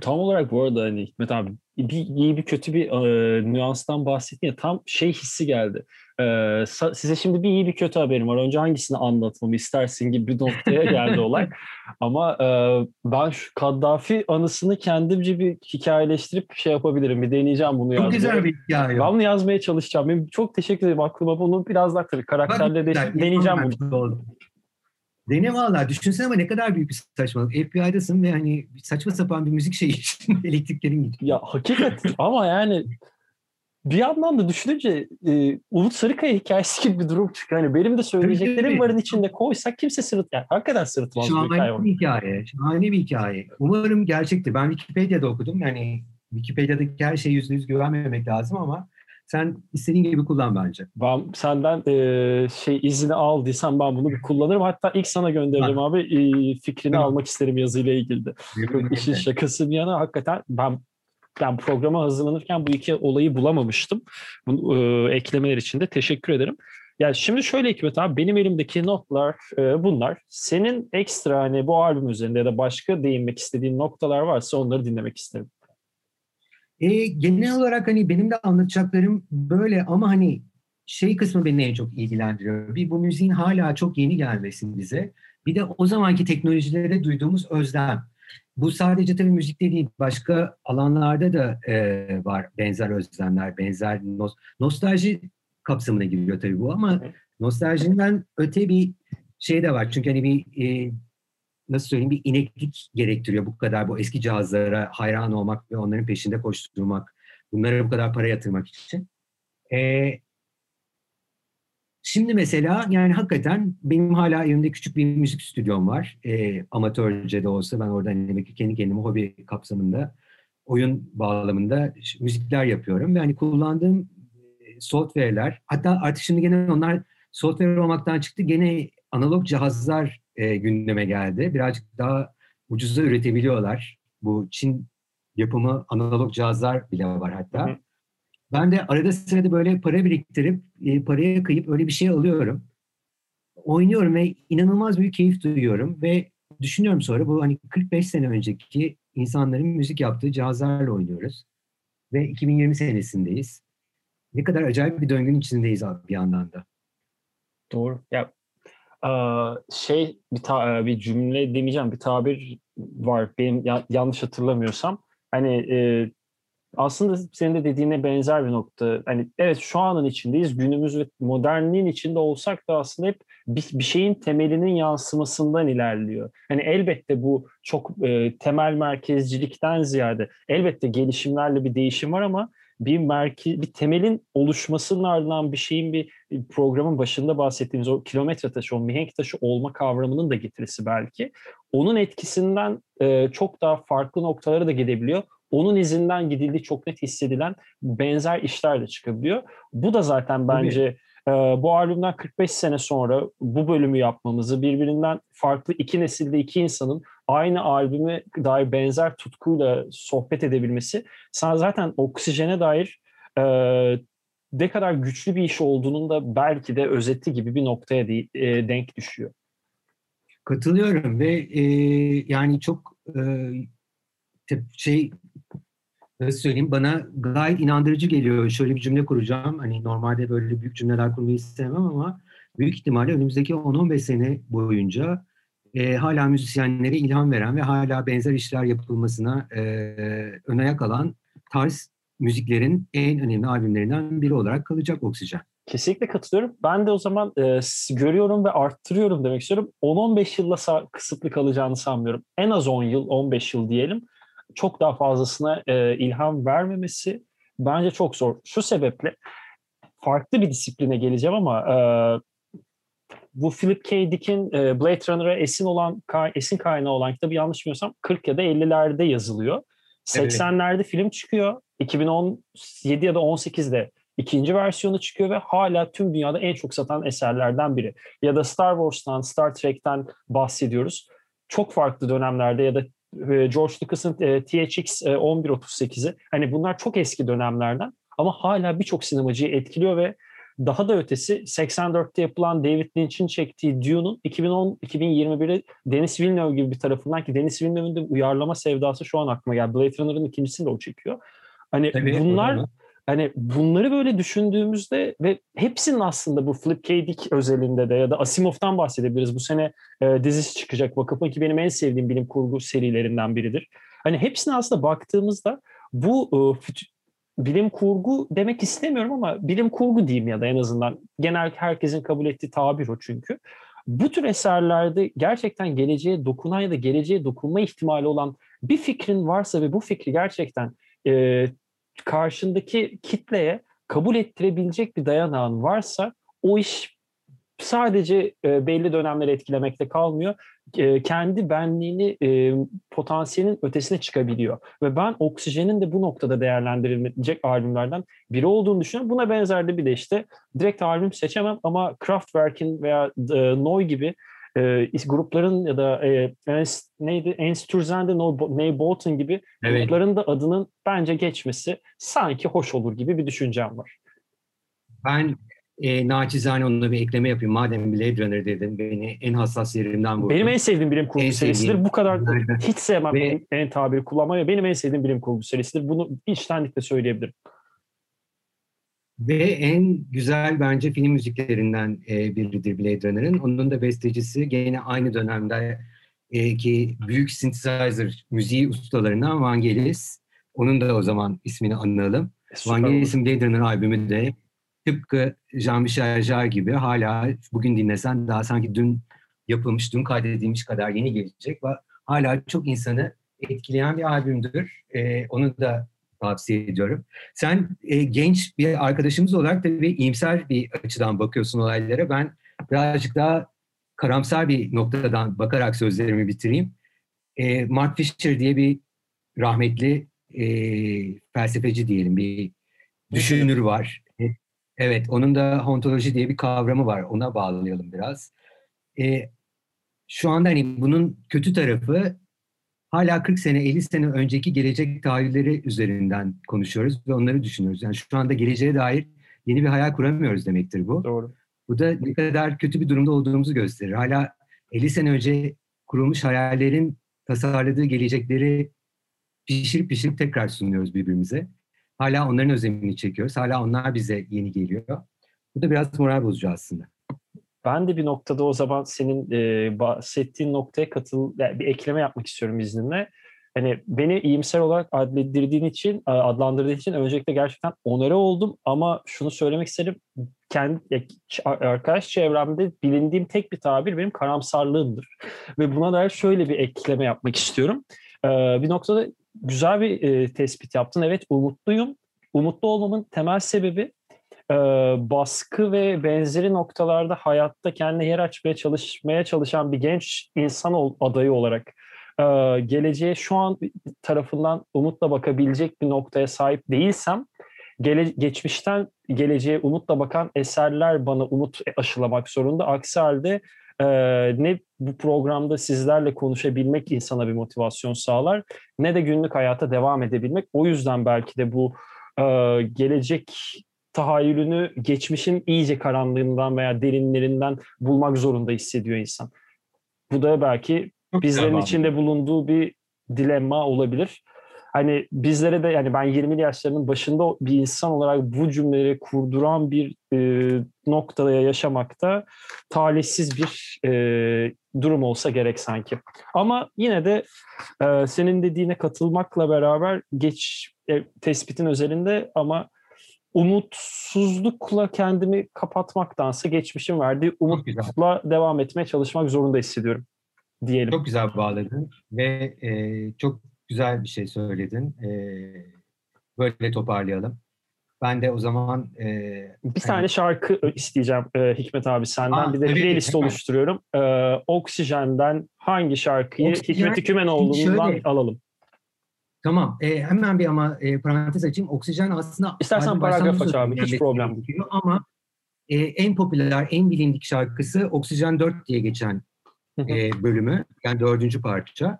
tam olarak bu arada hani Hikmet abi bir iyi bir kötü bir e, nüanstan bahsettin ya tam şey hissi geldi. E, size şimdi bir iyi bir kötü haberim var. Önce hangisini anlatmamı istersin gibi bir noktaya geldi olay. Ama e, ben şu Kaddafi anısını kendimce bir hikayeleştirip şey yapabilirim. Bir deneyeceğim bunu yazmaya. Çok güzel bir hikaye. Ben bunu yazmaya çalışacağım. Benim çok teşekkür ederim aklıma bunu biraz daha tabii karakterle de deneyeceğim bunu. Dene valla. Düşünsene ama ne kadar büyük bir saçmalık. FBI'dasın ve hani saçma sapan bir müzik şeyi için elektriklerin gidiyor. Ya hakikat ama yani bir yandan da düşününce e, Umut Sarıkaya hikayesi gibi bir durum çıkıyor. Hani benim de söyleyeceklerim varın içinde koysak kimse sırıt yani hakikaten sırıtmaz Şahane bir hikaye. Bir hikaye. Şahane bir hikaye. Umarım gerçektir. Ben Wikipedia'da okudum. Yani Wikipedia'daki her şeye yüzde yüz güvenmemek lazım ama Sen istediğin gibi kullan bence. Ben senden e, şey izini aldıysan ben bunu bir kullanırım. Hatta ilk sana göndereceğim ha. abi. E, fikrini almak isterim yazıyla ilgili de. İşin şakası bir yana hakikaten ben ben programa hazırlanırken bu iki olayı bulamamıştım. Bu e, eklemeler için de teşekkür ederim. Yani şimdi şöyle Hikmet abi benim elimdeki notlar e, bunlar. Senin ekstra hani bu albüm üzerinde ya da başka değinmek istediğin noktalar varsa onları dinlemek isterim. E, genel olarak hani benim de anlatacaklarım böyle ama hani şey kısmı beni en çok ilgilendiriyor. Bir bu müziğin hala çok yeni gelmesi bize. Bir de o zamanki teknolojilere duyduğumuz özlem. Bu sadece tabii müzikte değil, başka alanlarda da e, var benzer özlemler, benzer nos nostalji kapsamına giriyor tabii bu ama nostaljiden öte bir şey de var. Çünkü hani bir e, nasıl söyleyeyim bir ineklik gerektiriyor bu kadar bu eski cihazlara hayran olmak ve onların peşinde koşturmak, bunlara bu kadar para yatırmak için. Ee, şimdi mesela yani hakikaten benim hala evimde küçük bir müzik stüdyom var. Ee, amatörce de olsa ben orada hani kendi kendime hobi kapsamında oyun bağlamında müzikler yapıyorum ve hani kullandığım e, software'ler hatta artık şimdi gene onlar software olmaktan çıktı gene analog cihazlar e, gündeme geldi. Birazcık daha ucuza üretebiliyorlar. Bu Çin yapımı analog cihazlar bile var hatta. Hı hı. Ben de arada sırada böyle para biriktirip e, paraya kıyıp öyle bir şey alıyorum. Oynuyorum ve inanılmaz büyük keyif duyuyorum ve düşünüyorum sonra bu hani 45 sene önceki insanların müzik yaptığı cihazlarla oynuyoruz. Ve 2020 senesindeyiz. Ne kadar acayip bir döngünün içindeyiz abi bir yandan da. Doğru. Ya şey bir, ta, bir cümle demeyeceğim bir tabir var benim ya, yanlış hatırlamıyorsam hani aslında senin de dediğine benzer bir nokta hani evet şu anın içindeyiz günümüz ve modernliğin içinde olsak da aslında hep bir, bir şeyin temelinin yansımasından ilerliyor. Hani elbette bu çok e, temel merkezcilikten ziyade elbette gelişimlerle bir değişim var ama bir merke, bir temelin oluşmasının ardından bir şeyin bir programın başında bahsettiğimiz o kilometre taşı, o mihenk taşı olma kavramının da getirisi belki. Onun etkisinden e, çok daha farklı noktalara da gidebiliyor. Onun izinden gidildiği çok net hissedilen benzer işler de çıkabiliyor. Bu da zaten bence e, bu albümden 45 sene sonra bu bölümü yapmamızı, birbirinden farklı iki nesilde iki insanın aynı albüme dair benzer tutkuyla sohbet edebilmesi sana zaten oksijene dair e, ne kadar güçlü bir iş olduğunun da belki de özeti gibi bir noktaya de, e, denk düşüyor. Katılıyorum ve e, yani çok e, şey nasıl söyleyeyim bana gayet inandırıcı geliyor. Şöyle bir cümle kuracağım. Hani normalde böyle büyük cümleler kurmayı istemem ama büyük ihtimalle önümüzdeki 10-15 sene boyunca e, hala müzisyenlere ilham veren ve hala benzer işler yapılmasına e, ön ayak alan tarz müziklerin en önemli albümlerinden biri olarak kalacak Oksijen. Kesinlikle katılıyorum. Ben de o zaman e, görüyorum ve arttırıyorum demek istiyorum. 10-15 yılla kısıtlı kalacağını sanmıyorum. En az 10 yıl, 15 yıl diyelim. Çok daha fazlasına e, ilham vermemesi bence çok zor. Şu sebeple farklı bir disipline geleceğim ama e, bu Philip K. Dick'in e, Blade Runner'a esin olan esin kaynağı olan kitabı yanlış bilmiyorsam 40 ya da 50'lerde yazılıyor. 80'lerde evet. film çıkıyor. 2017 ya da 18'de ikinci versiyonu çıkıyor ve hala tüm dünyada en çok satan eserlerden biri. Ya da Star Wars'tan, Star Trek'ten bahsediyoruz. Çok farklı dönemlerde ya da George Lucas'ın e, THX 1138'i hani bunlar çok eski dönemlerden ama hala birçok sinemacıyı etkiliyor ve daha da ötesi 84'te yapılan David Lynch'in çektiği Dune'un 2010-2021'e Denis Villeneuve gibi bir tarafından ki Denis Villeneuve'ün de uyarlama sevdası şu an aklıma geldi. Blade Runner'ın ikincisini de o çekiyor. Hani Tabii, bunlar hani bunları böyle düşündüğümüzde ve hepsinin aslında bu Flip K. Dick özelinde de ya da Asimov'tan bahsedebiliriz. Bu sene e, dizisi çıkacak Vakıf'ın ki benim en sevdiğim bilim kurgu serilerinden biridir. Hani hepsine aslında baktığımızda bu e, bilim kurgu demek istemiyorum ama bilim kurgu diyeyim ya da en azından genel herkesin kabul ettiği tabir o çünkü. Bu tür eserlerde gerçekten geleceğe dokunan ya da geleceğe dokunma ihtimali olan bir fikrin varsa ve bu fikri gerçekten e, karşındaki kitleye kabul ettirebilecek bir dayanağın varsa o iş sadece e, belli dönemleri etkilemekte kalmıyor. e, kendi benliğini e, potansiyelin ötesine çıkabiliyor. Ve ben Oksijen'in de bu noktada değerlendirilecek albümlerden biri olduğunu düşünüyorum. Buna benzer de bir de işte direkt albüm seçemem ama Kraftwerk'in veya e, Noy gibi e, grupların ya da e, Ernst, neydi Enstürzen'de no, Ney Bolton gibi evet. grupların da adının bence geçmesi sanki hoş olur gibi bir düşüncem var. Ben e, naçizane onunla bir ekleme yapayım. Madem Blade Runner dedin beni en hassas yerimden vurdun. Benim en sevdiğim bilim kurgu en serisidir. Bu kadar hiç sevmem Ve, en, tabiri kullanmayı. Benim en sevdiğim bilim kurgu serisidir. Bunu içtenlikle söyleyebilirim. Ve en güzel bence film müziklerinden e, biridir Blade Runner'ın. Onun da bestecisi gene aynı dönemde e, ki büyük synthesizer müziği ustalarından Vangelis. Onun da o zaman ismini anlayalım. E, Vangelis'in Blade Runner albümü de tıpkı Jean-Michel Jarre gibi hala bugün dinlesen daha sanki dün yapılmış, dün kaydedilmiş kadar yeni gelecek ve hala çok insanı etkileyen bir albümdür. Ee, onu da tavsiye ediyorum. Sen e, genç bir arkadaşımız olarak tabii iyimser bir açıdan bakıyorsun olaylara. Ben birazcık daha karamsar bir noktadan bakarak sözlerimi bitireyim. E, Mark Fisher diye bir rahmetli e, felsefeci diyelim bir düşünür var. Evet, onun da ontoloji diye bir kavramı var. Ona bağlayalım biraz. E, şu anda hani bunun kötü tarafı hala 40 sene, 50 sene önceki gelecek tahayyülleri üzerinden konuşuyoruz ve onları düşünüyoruz. Yani şu anda geleceğe dair yeni bir hayal kuramıyoruz demektir bu. Doğru. Bu da ne kadar kötü bir durumda olduğumuzu gösterir. Hala 50 sene önce kurulmuş hayallerin tasarladığı gelecekleri pişirip pişirip tekrar sunuyoruz birbirimize. Hala onların özlemini çekiyoruz. Hala onlar bize yeni geliyor. Bu da biraz moral bozucu aslında. Ben de bir noktada o zaman senin e, bahsettiğin noktaya katıl, yani bir ekleme yapmak istiyorum izninle. Hani beni iyimser olarak adlettirdiğin için, adlandırdığın için öncelikle gerçekten onore oldum ama şunu söylemek isterim. Kendi arkadaş çevremde bilindiğim tek bir tabir benim karamsarlığımdır. Ve buna dair şöyle bir ekleme yapmak istiyorum. Bir noktada güzel bir tespit yaptın. Evet umutluyum. Umutlu olmamın temel sebebi e, baskı ve benzeri noktalarda hayatta kendine yer açmaya çalışmaya çalışan bir genç insan adayı olarak e, geleceğe şu an tarafından umutla bakabilecek bir noktaya sahip değilsem gele, geçmişten geleceğe umutla bakan eserler bana umut aşılamak zorunda. Aksi halde e, ne bu programda sizlerle konuşabilmek insana bir motivasyon sağlar ne de günlük hayata devam edebilmek. O yüzden belki de bu e, gelecek tahayyülünü geçmişin iyice karanlığından veya derinlerinden bulmak zorunda hissediyor insan. Bu da belki Çok bizlerin içinde bulunduğu bir dilemma olabilir. Hani bizlere de yani ben 20'li yaşlarının başında bir insan olarak bu cümleleri kurduran bir e, noktada yaşamakta talihsiz bir e, durum olsa gerek sanki. Ama yine de e, senin dediğine katılmakla beraber geç e, tespitin özelinde ama umutsuzlukla kendimi kapatmaktansa geçmişin verdiği umutla devam etmeye çalışmak zorunda hissediyorum diyelim. Çok güzel bağladın ve e, çok güzel bir şey söyledin. E, böyle toparlayalım. Ben de o zaman... E, bir hani... tane şarkı isteyeceğim e, Hikmet abi senden. Aa, bir de playlist oluşturuyorum. E, Oksijen'den hangi şarkıyı Oksijen, Hikmet Hükümenoğlu'ndan şöyle, alalım? Tamam. E, hemen bir ama e, parantez açayım. Oksijen aslında... İstersen paragraf aç abi. Hiç problem değil. Ama e, en popüler, en bilindik şarkısı Oksijen 4 diye geçen e, bölümü. Yani dördüncü parça.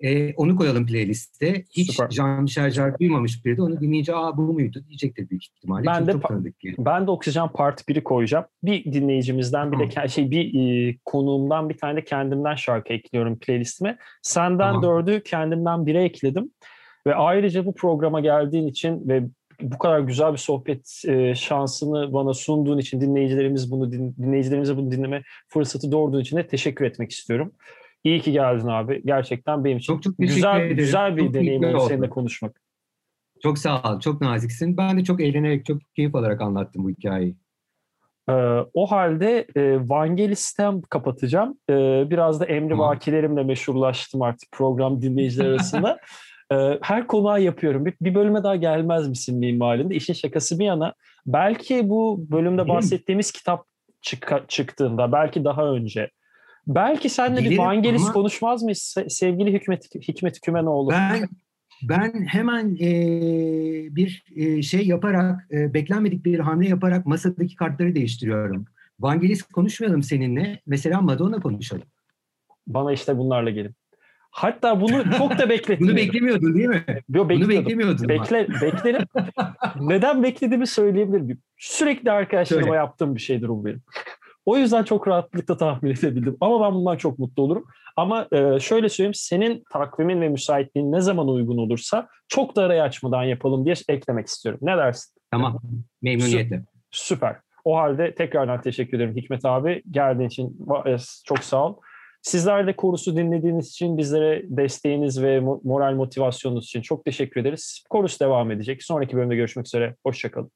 E, onu koyalım playliste. Hiç. Jean-Michel Jarre duymamış biri de onu dinleyince aa bu muydu diyecektir büyük ihtimalle. Ben de, çok ben de Oksijen Part 1'i koyacağım. Bir dinleyicimizden bir de şey bir e, konuğumdan bir tane de kendimden şarkı ekliyorum playlistime. Senden tamam. dördü kendimden bire ekledim. Ve ayrıca bu programa geldiğin için ve bu kadar güzel bir sohbet e, şansını bana sunduğun için dinleyicilerimiz bunu dinleyicilerimize bunu dinleme fırsatı doğurduğun için de teşekkür etmek istiyorum. İyi ki geldin abi. Gerçekten benim için çok, çok güzel ederim. güzel bir çok deneyim oldu seninle konuşmak. Çok sağ ol. Çok naziksin. Ben de çok eğlenerek, çok keyif alarak anlattım bu hikayeyi. Ee, o halde e, Vangelis'ten kapatacağım. Ee, biraz da emri vakilerimle meşhurlaştım artık program dinleyiciler arasında. ee, her konuğa yapıyorum. Bir, bir bölüme daha gelmez misin mimarinde? İşin şakası bir yana. Belki bu bölümde bahsettiğimiz kitap çık çıktığında, belki daha önce Belki senle bir Vangelis ama... konuşmaz mıyız sevgili Hikmet, Hikmet Kümenoğlu? Ben ben hemen e, bir e, şey yaparak, e, beklenmedik bir hamle yaparak masadaki kartları değiştiriyorum. Vangelis konuşmayalım seninle. Mesela Madonna konuşalım. Bana işte bunlarla gelin. Hatta bunu çok da bekletmiyordum. bunu beklemiyordun değil mi? Yo, bunu beklemiyordun. Bekle, beklerim. Neden beklediğimi söyleyebilirim. Sürekli arkadaşlarıma Söyle. yaptığım bir şeydir bu benim. O yüzden çok rahatlıkla tahmin edebildim. Ama ben bundan çok mutlu olurum. Ama e, şöyle söyleyeyim, senin takvimin ve müsaitliğin ne zaman uygun olursa çok da arayı açmadan yapalım diye eklemek istiyorum. Ne dersin? Tamam, memnuniyetle. Süper. O halde tekrardan teşekkür ederim Hikmet abi. Geldiğin için e, çok sağ ol. Sizler de Korus'u dinlediğiniz için bizlere desteğiniz ve moral motivasyonunuz için çok teşekkür ederiz. Korus devam edecek. Sonraki bölümde görüşmek üzere. Hoşçakalın.